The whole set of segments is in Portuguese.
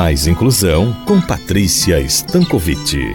Mais Inclusão com Patrícia Stankovic.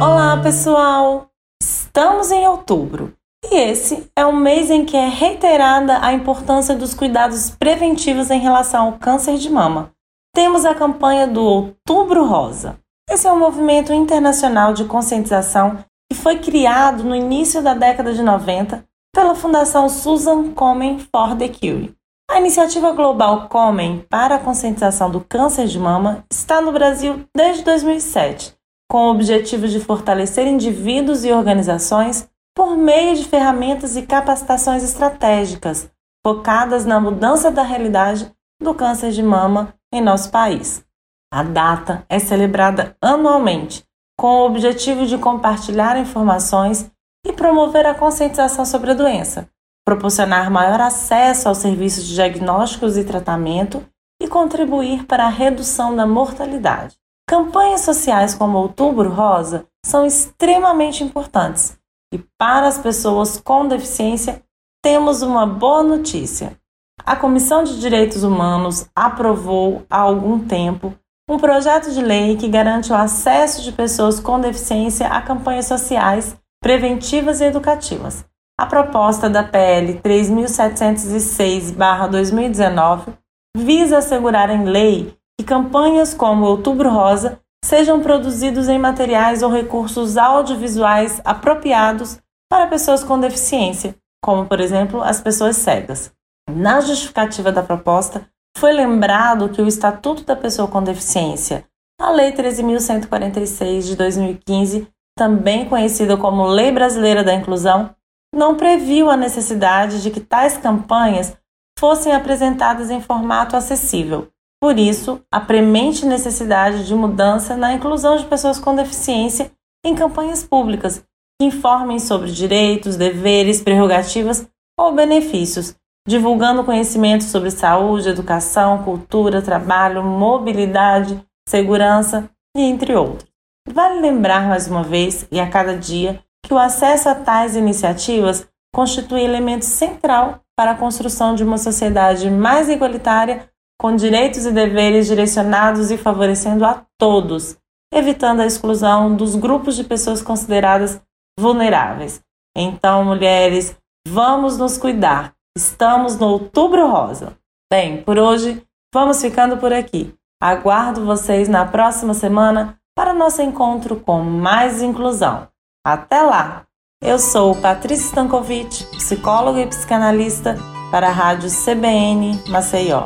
Olá, pessoal! Estamos em outubro e esse é um mês em que é reiterada a importância dos cuidados preventivos em relação ao câncer de mama. Temos a campanha do Outubro Rosa. Esse é um movimento internacional de conscientização que foi criado no início da década de 90 pela Fundação Susan Komen for the Cure. A iniciativa global Komen para a conscientização do câncer de mama está no Brasil desde 2007, com o objetivo de fortalecer indivíduos e organizações por meio de ferramentas e capacitações estratégicas focadas na mudança da realidade do câncer de mama em nosso país. A data é celebrada anualmente com o objetivo de compartilhar informações e promover a conscientização sobre a doença, proporcionar maior acesso aos serviços de diagnósticos e tratamento e contribuir para a redução da mortalidade. Campanhas sociais como Outubro Rosa são extremamente importantes e para as pessoas com deficiência temos uma boa notícia. A Comissão de Direitos Humanos aprovou há algum tempo um projeto de lei que garante o acesso de pessoas com deficiência a campanhas sociais preventivas e educativas. A proposta da PL 3706/2019 visa assegurar em lei que campanhas como Outubro Rosa sejam produzidos em materiais ou recursos audiovisuais apropriados para pessoas com deficiência, como por exemplo as pessoas cegas. Na justificativa da proposta, foi lembrado que o Estatuto da Pessoa com Deficiência, a Lei 13.146 de 2015, também conhecida como Lei Brasileira da Inclusão, não previu a necessidade de que tais campanhas fossem apresentadas em formato acessível. Por isso, a premente necessidade de mudança na inclusão de pessoas com deficiência em campanhas públicas que informem sobre direitos, deveres, prerrogativas ou benefícios divulgando conhecimento sobre saúde, educação, cultura, trabalho, mobilidade, segurança e entre outros. Vale lembrar mais uma vez e a cada dia que o acesso a tais iniciativas constitui elemento central para a construção de uma sociedade mais igualitária, com direitos e deveres direcionados e favorecendo a todos, evitando a exclusão dos grupos de pessoas consideradas vulneráveis. Então, mulheres, vamos nos cuidar Estamos no Outubro Rosa. Bem, por hoje vamos ficando por aqui. Aguardo vocês na próxima semana para nosso encontro com mais inclusão. Até lá! Eu sou Patrícia Stankovic, psicóloga e psicanalista para a Rádio CBN Maceió.